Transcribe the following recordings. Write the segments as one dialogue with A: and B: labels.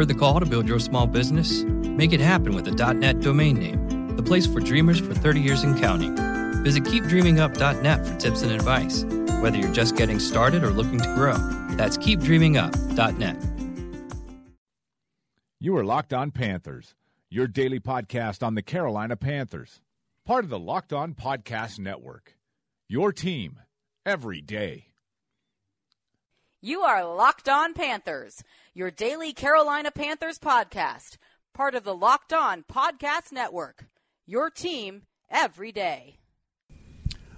A: Heard the call to build your small business? Make it happen with a .net domain name, the place for dreamers for 30 years and counting. Visit keepdreamingup.net for tips and advice, whether you're just getting started or looking to grow. That's keepdreamingup.net.
B: You are Locked On Panthers, your daily podcast on the Carolina Panthers, part of the Locked On Podcast Network. Your team every day.
C: You are Locked On Panthers, your daily Carolina Panthers podcast, part of the Locked On Podcast Network. Your team every day.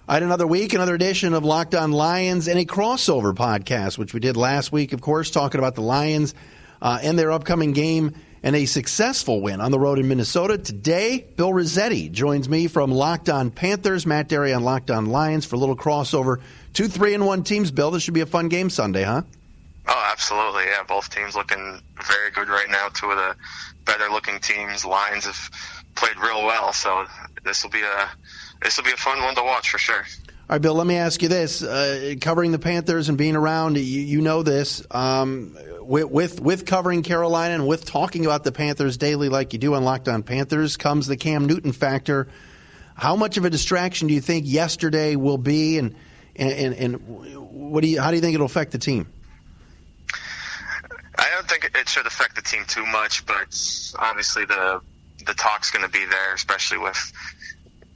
D: I had another week, another edition of Locked On Lions and a crossover podcast, which we did last week, of course, talking about the Lions uh, and their upcoming game and a successful win on the road in Minnesota. Today, Bill Rossetti joins me from Locked On Panthers, Matt Dery on Locked On Lions for a little crossover. Two, three, and one teams, Bill. This should be a fun game Sunday, huh?
E: Oh, absolutely. Yeah, both teams looking very good right now. Two of the better looking teams. Lions have played real well, so this will be a this will be a fun one to watch for sure.
D: All right, Bill. Let me ask you this: uh, covering the Panthers and being around, you, you know this. Um, with, with, with covering Carolina and with talking about the Panthers daily, like you do on Locked On Panthers, comes the Cam Newton factor. How much of a distraction do you think yesterday will be, and and, and what do you how do you think it'll affect the team?
E: I don't think it should affect the team too much, but obviously the the talk's going to be there, especially with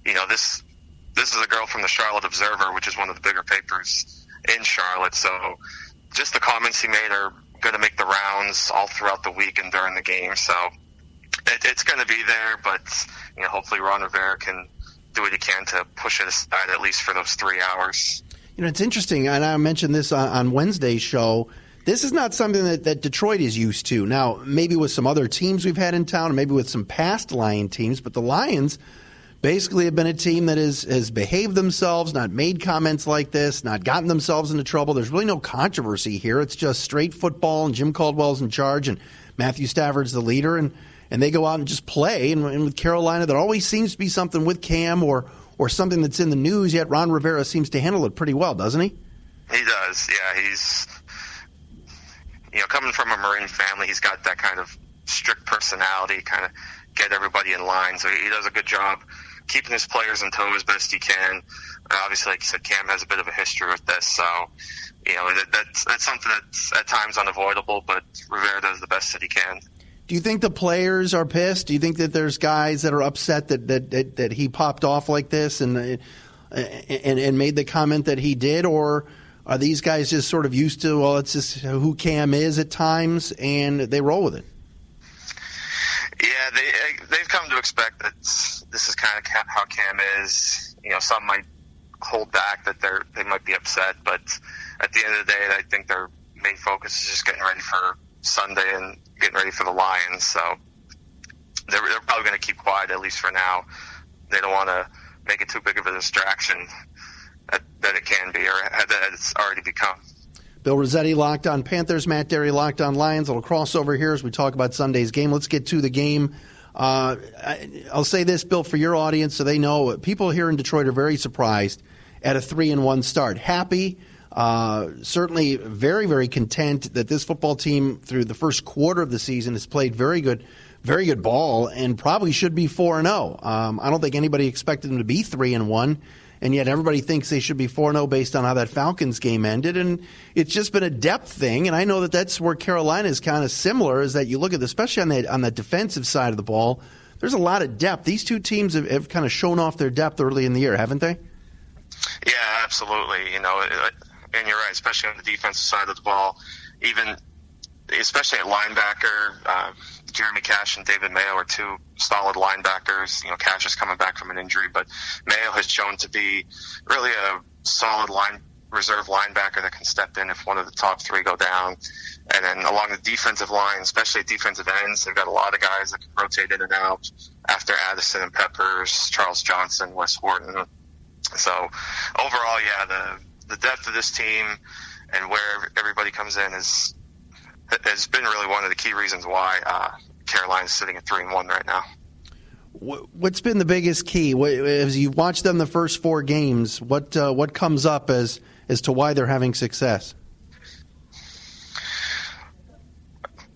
E: you know this this is a girl from the Charlotte Observer, which is one of the bigger papers in Charlotte. So just the comments he made are going to make the rounds all throughout the week and during the game. So it, it's going to be there, but you know hopefully Ron Rivera can do what he can to push it aside at least for those three hours.
D: You know, it's interesting, and I mentioned this on, on Wednesday's show. This is not something that, that Detroit is used to. Now, maybe with some other teams we've had in town, maybe with some past Lion teams, but the Lions basically have been a team that is, has behaved themselves, not made comments like this, not gotten themselves into trouble. There's really no controversy here. It's just straight football, and Jim Caldwell's in charge, and Matthew Stafford's the leader, and, and they go out and just play. And, and with Carolina, there always seems to be something with Cam or, or something that's in the news, yet Ron Rivera seems to handle it pretty well, doesn't he?
E: He does, yeah. He's you know, coming from a Marine family, he's got that kind of strict personality, kind of get everybody in line. So he does a good job keeping his players in tow as best he can. Uh, obviously, like you said, Cam has a bit of a history with this, so you know that, that's that's something that's at times unavoidable. But Rivera does the best that he can.
D: Do you think the players are pissed? Do you think that there's guys that are upset that that that, that he popped off like this and, uh, and and made the comment that he did, or? Are these guys just sort of used to, well, it's just who Cam is at times, and they roll with it?
E: Yeah, they they've come to expect that this is kind of how Cam is. You know, some might hold back that they're they might be upset, but at the end of the day, I think their main focus is just getting ready for Sunday and getting ready for the Lions. So they're, they're probably going to keep quiet at least for now. They don't want to make it too big of a distraction that it can be or that it's already become.
D: Bill Rossetti locked on Panthers, Matt Dery, locked on Lions. A little crossover here as we talk about Sunday's game. Let's get to the game. Uh, I'll say this, Bill, for your audience, so they know. People here in Detroit are very surprised at a three and one start. Happy, uh, certainly very, very content that this football team, through the first quarter of the season, has played very good, very good ball, and probably should be four and zero. Oh. Um, I don't think anybody expected them to be three and one and yet everybody thinks they should be 4 0 based on how that Falcons game ended. And it's just been a depth thing. And I know that that's where Carolina is kind of similar, is that you look at, especially on the, on the defensive side of the ball, there's a lot of depth. These two teams have, have kind of shown off their depth early in the year, haven't they?
E: Yeah, absolutely. You know, and you're right, especially on the defensive side of the ball, even especially at linebacker. Uh, Jeremy Cash and David Mayo are two solid linebackers. You know, Cash is coming back from an injury, but Mayo has shown to be really a solid line reserve linebacker that can step in if one of the top three go down. And then along the defensive line, especially defensive ends, they've got a lot of guys that can rotate in and out after Addison and Peppers, Charles Johnson, Wes Horton. So overall, yeah, the the depth of this team and where everybody comes in is has been really one of the key reasons why uh, Carolina's sitting at three and one right now.
D: What's been the biggest key? As you watch them the first four games, what uh, what comes up as as to why they're having success?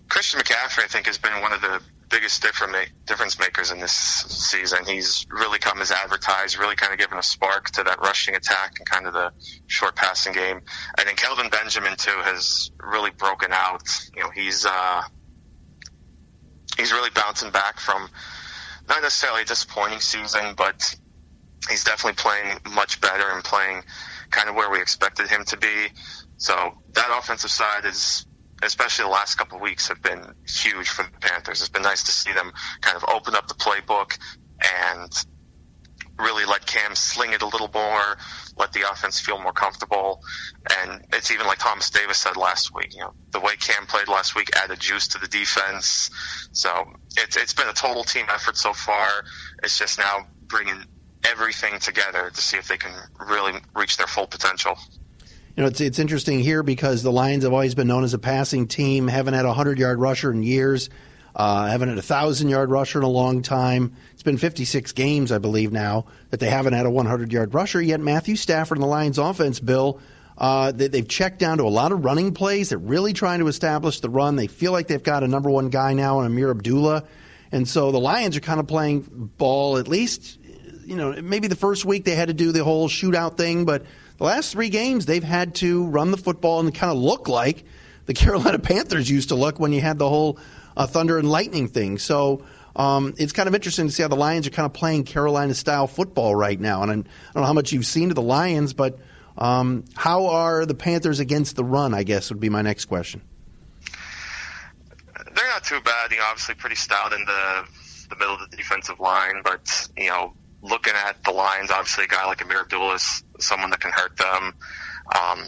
E: Christian Christian McCaffrey, I think, has been one of the biggest difference makers in this season. He's really come as advertised, really kind of given a spark to that rushing attack and kind of the short passing game. And then Kelvin Benjamin too has really broken out. You know, he's uh, he's really bouncing back from not necessarily a disappointing season, but he's definitely playing much better and playing kind of where we expected him to be. So that offensive side is especially the last couple of weeks, have been huge for the Panthers. It's been nice to see them kind of open up the playbook and really let Cam sling it a little more, let the offense feel more comfortable. And it's even like Thomas Davis said last week, you know, the way Cam played last week added juice to the defense. So it's, it's been a total team effort so far. It's just now bringing everything together to see if they can really reach their full potential
D: you know, it's it's interesting here because the Lions have always been known as a passing team. Haven't had a hundred yard rusher in years. Uh, haven't had a thousand yard rusher in a long time. It's been 56 games, I believe, now that they haven't had a 100 yard rusher. Yet Matthew Stafford and the Lions offense, Bill, uh, they, have checked down to a lot of running plays. They're really trying to establish the run. They feel like they've got a number one guy now in Ameer Abdullah. And so the Lions are kind of playing ball, at least, you know, maybe the first week they had to do the whole shootout thing, but the last three games, they've had to run the football and kind of look like the Carolina Panthers used to look when you had the whole uh, thunder and lightning thing. So um, it's kind of interesting to see how the Lions are kind of playing Carolina style football right now. And I don't know how much you've seen of the Lions, but um, how are the Panthers against the run? I guess would be my next question.
E: They're not too bad. You know, obviously pretty stout in the the middle of the defensive line, but you know looking at the Lions, obviously a guy like Ameer Abdullah is someone that can hurt them. Um,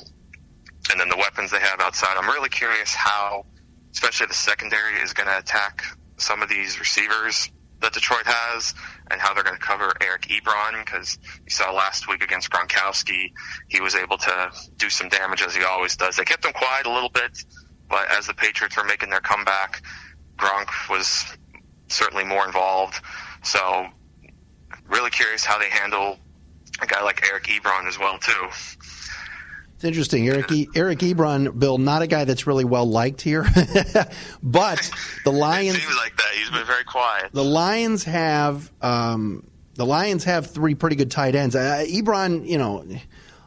E: and then the weapons they have outside. I'm really curious how, especially the secondary, is going to attack some of these receivers that Detroit has and how they're going to cover Eric Ebron because you saw last week against Gronkowski, he was able to do some damage as he always does. They kept him quiet a little bit, but as the Patriots were making their comeback, Gronk was certainly more involved. So really curious how they handle a guy like Eric Ebron as well too.
D: It's interesting, Eric e- Eric Ebron, Bill, not a guy that's really well liked here, but the Lions
E: seems like that. He's been very quiet.
D: The Lions have um, the Lions have three pretty good tight ends. Uh, Ebron, you know,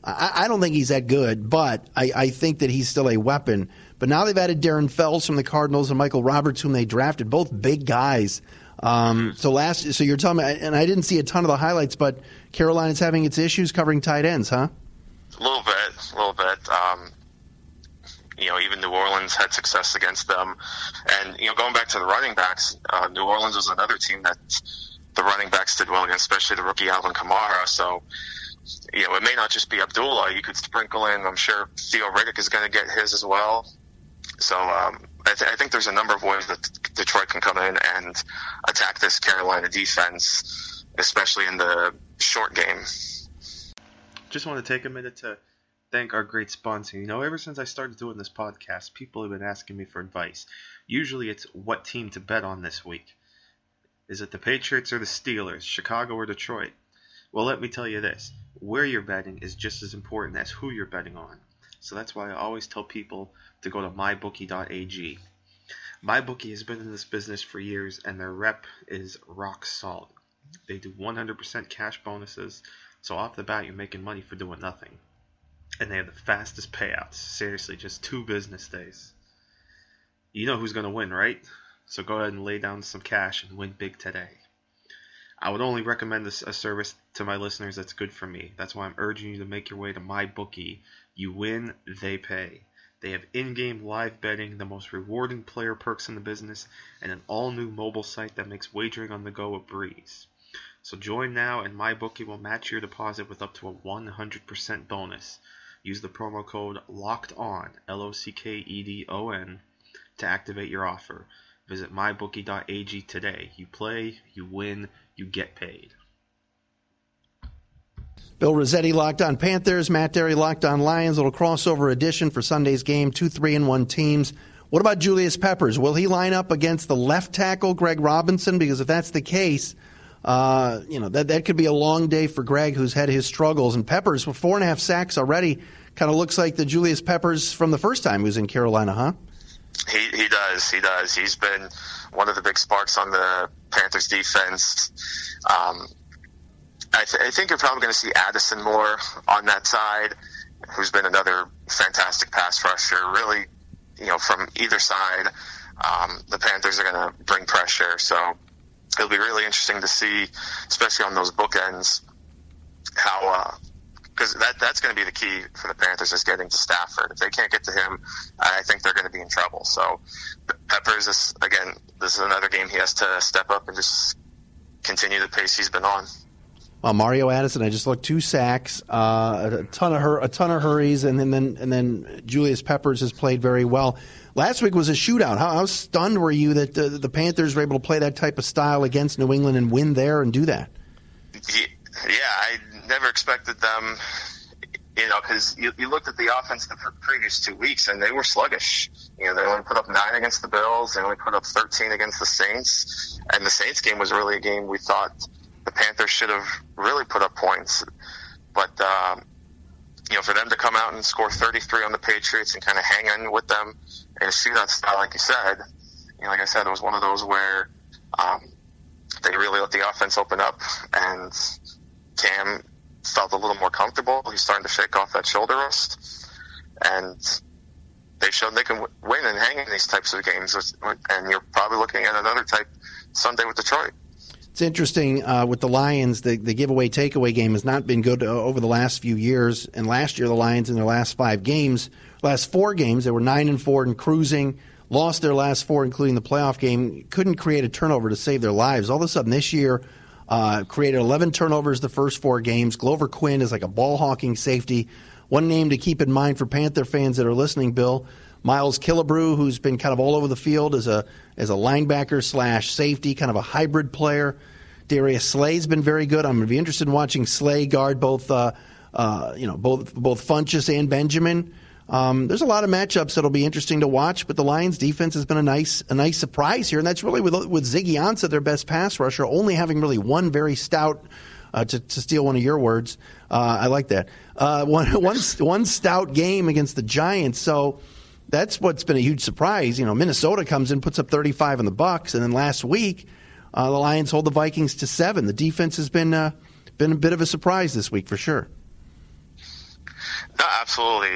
D: I, I, don't think he's that good, but I, I think that he's still a weapon. But now they've added Darren Fells from the Cardinals and Michael Roberts, whom they drafted, both big guys. Um, so last, so you're telling me, and I didn't see a ton of the highlights, but Carolina's having its issues covering tight ends, huh?
E: A little bit, a little bit. Um, you know, even New Orleans had success against them, and you know, going back to the running backs, uh, New Orleans was another team that the running backs did well against, especially the rookie Alvin Kamara. So, you know, it may not just be Abdullah. You could sprinkle in. I'm sure Theo Riddick is going to get his as well. So um, I, th- I think there's a number of ways that Detroit can come in and attack this Carolina defense, especially in the short game.
F: Just want to take a minute to thank our great sponsor. You know, ever since I started doing this podcast, people have been asking me for advice. Usually it's what team to bet on this week. Is it the Patriots or the Steelers, Chicago or Detroit? Well, let me tell you this where you're betting is just as important as who you're betting on. So that's why I always tell people to go to mybookie.ag. MyBookie has been in this business for years and their rep is rock solid. They do 100% cash bonuses, so off the bat you're making money for doing nothing. And they have the fastest payouts. Seriously, just two business days. You know who's going to win, right? So go ahead and lay down some cash and win big today. I would only recommend this a service to my listeners that's good for me. That's why I'm urging you to make your way to MyBookie. You win, they pay. They have in-game live betting, the most rewarding player perks in the business, and an all-new mobile site that makes wagering on the go a breeze. So join now and MyBookie will match your deposit with up to a 100% bonus. Use the promo code LOCKED ON, L-O-C-K-E-D-O-N, to activate your offer. Visit mybookie.ag today. You play, you win, you get paid.
D: Bill Rossetti locked on Panthers, Matt Dery locked on Lions. Little crossover edition for Sunday's game. Two, three, and one teams. What about Julius Peppers? Will he line up against the left tackle, Greg Robinson? Because if that's the case, uh, you know that that could be a long day for Greg, who's had his struggles. And Peppers with four and a half sacks already, kind of looks like the Julius Peppers from the first time he was in Carolina, huh?
E: He he does. He does. He's been one of the big sparks on the Panthers defense. Um, I, th- I think you're probably going to see Addison more on that side, who's been another fantastic pass rusher. Really, you know, from either side, um, the Panthers are going to bring pressure. So it'll be really interesting to see, especially on those bookends, how because uh, that that's going to be the key for the Panthers is getting to Stafford. If they can't get to him, I think they're going to be in trouble. So Peppers is again, this is another game he has to step up and just continue the pace he's been on.
D: Well, Mario Addison, I just looked two sacks, uh, a ton of hur- a ton of hurries, and then, then and then Julius Peppers has played very well. Last week was a shootout. How, how stunned were you that the, the Panthers were able to play that type of style against New England and win there and do that?
E: Yeah, I never expected them. You know, because you, you looked at the offense the previous two weeks and they were sluggish. You know, they only put up nine against the Bills. They only put up 13 against the Saints. And the Saints game was really a game we thought the Panthers should have really put up points. But, um, you know, for them to come out and score 33 on the Patriots and kind of hang on with them in a shootout style, like you said, you know, like I said, it was one of those where um, they really let the offense open up, and Cam felt a little more comfortable. He's starting to shake off that shoulder rust, and they showed they can win and hang in these types of games. And you're probably looking at another type Sunday with Detroit.
D: It's interesting uh, with the Lions. The, the giveaway takeaway game has not been good uh, over the last few years. And last year, the Lions in their last five games, last four games, they were nine and four and cruising. Lost their last four, including the playoff game. Couldn't create a turnover to save their lives. All of a sudden, this year, uh, created 11 turnovers the first four games. Glover Quin is like a ball hawking safety. One name to keep in mind for Panther fans that are listening, Bill. Miles Killebrew, who's been kind of all over the field as a as a linebacker slash safety, kind of a hybrid player. Darius Slay's been very good. I'm going to be interested in watching Slay guard both, uh, uh, you know, both both Funchess and Benjamin. Um, there's a lot of matchups that'll be interesting to watch, but the Lions' defense has been a nice a nice surprise here, and that's really with with Ziggy Ansah, their best pass rusher, only having really one very stout. Uh, to, to steal one of your words, uh, I like that. Uh, one, one, one stout game against the Giants. So that's what's been a huge surprise. You know, Minnesota comes in, puts up 35 in the Bucks, and then last week uh, the Lions hold the Vikings to seven. The defense has been uh, been a bit of a surprise this week for sure.
E: No, absolutely.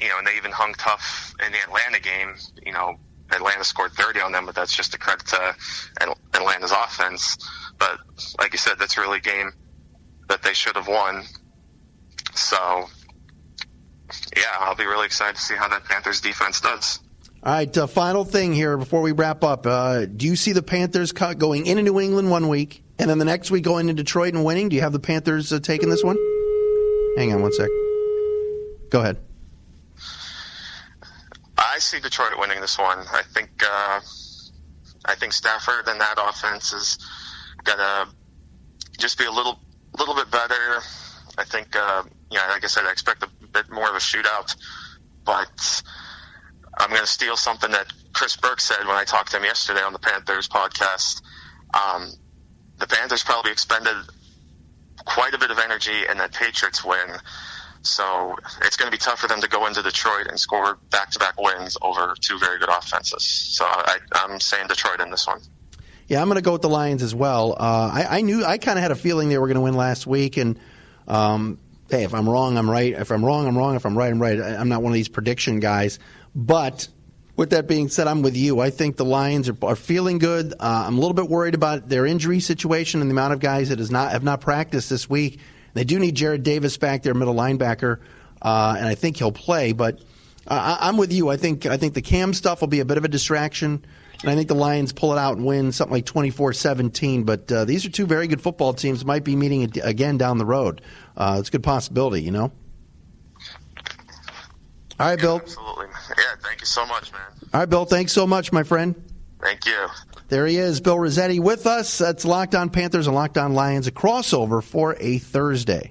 E: You know, and they even hung tough in the Atlanta game. You know, Atlanta scored 30 on them, but that's just a credit to Atlanta's offense. But like you said, that's really a game that they should have won. So, yeah, I'll be really excited to see how that Panthers defense does.
D: All right, uh, final thing here before we wrap up. Uh, do you see the Panthers going into New England one week, and then the next week going to Detroit and winning? Do you have the Panthers uh, taking this one? Hang on one sec. Go ahead.
E: I see Detroit winning this one. I think uh, I think Stafford and that offense is gonna just be a little little bit better. I think, uh, you know, like I said, I expect a bit more of a shootout, but I'm to steal something that Chris Burke said when I talked to him yesterday on the Panthers podcast. Um, the Panthers probably expended quite a bit of energy in that Patriots win. So it's going to be tough for them to go into Detroit and score back-to-back wins over two very good offenses. So I, am saying Detroit in this one.
D: Yeah, I'm going to go with the Lions as well. Uh, I, I, knew I kind of had a feeling they were going to win last week, and um, hey, if I'm wrong, I'm right. If I'm wrong, I'm wrong. If I'm right, I'm right. I'm not one of these prediction guys. But with that being said, I'm with you. I think the Lions are, are feeling good. Uh, I'm a little bit worried about their injury situation and the amount of guys that has not have not practiced this week. They do need Jarrad Davis back there, middle linebacker, uh, and I think he'll play. But uh, I'm with you. I think I think the Cam stuff will be a bit of a distraction. And I think the Lions pull it out and win something like 24 17. But uh, these are two very good football teams, might be meeting again down the road. Uh, it's a good possibility, you know? All right, Bill.
E: Absolutely. Yeah, thank you so much, man.
D: All right, Bill. Thanks so much, my friend.
E: Thank you.
D: There he is, Bill Rossetti with us. That's Locked On Panthers and Locked On Lions, a crossover for a Thursday.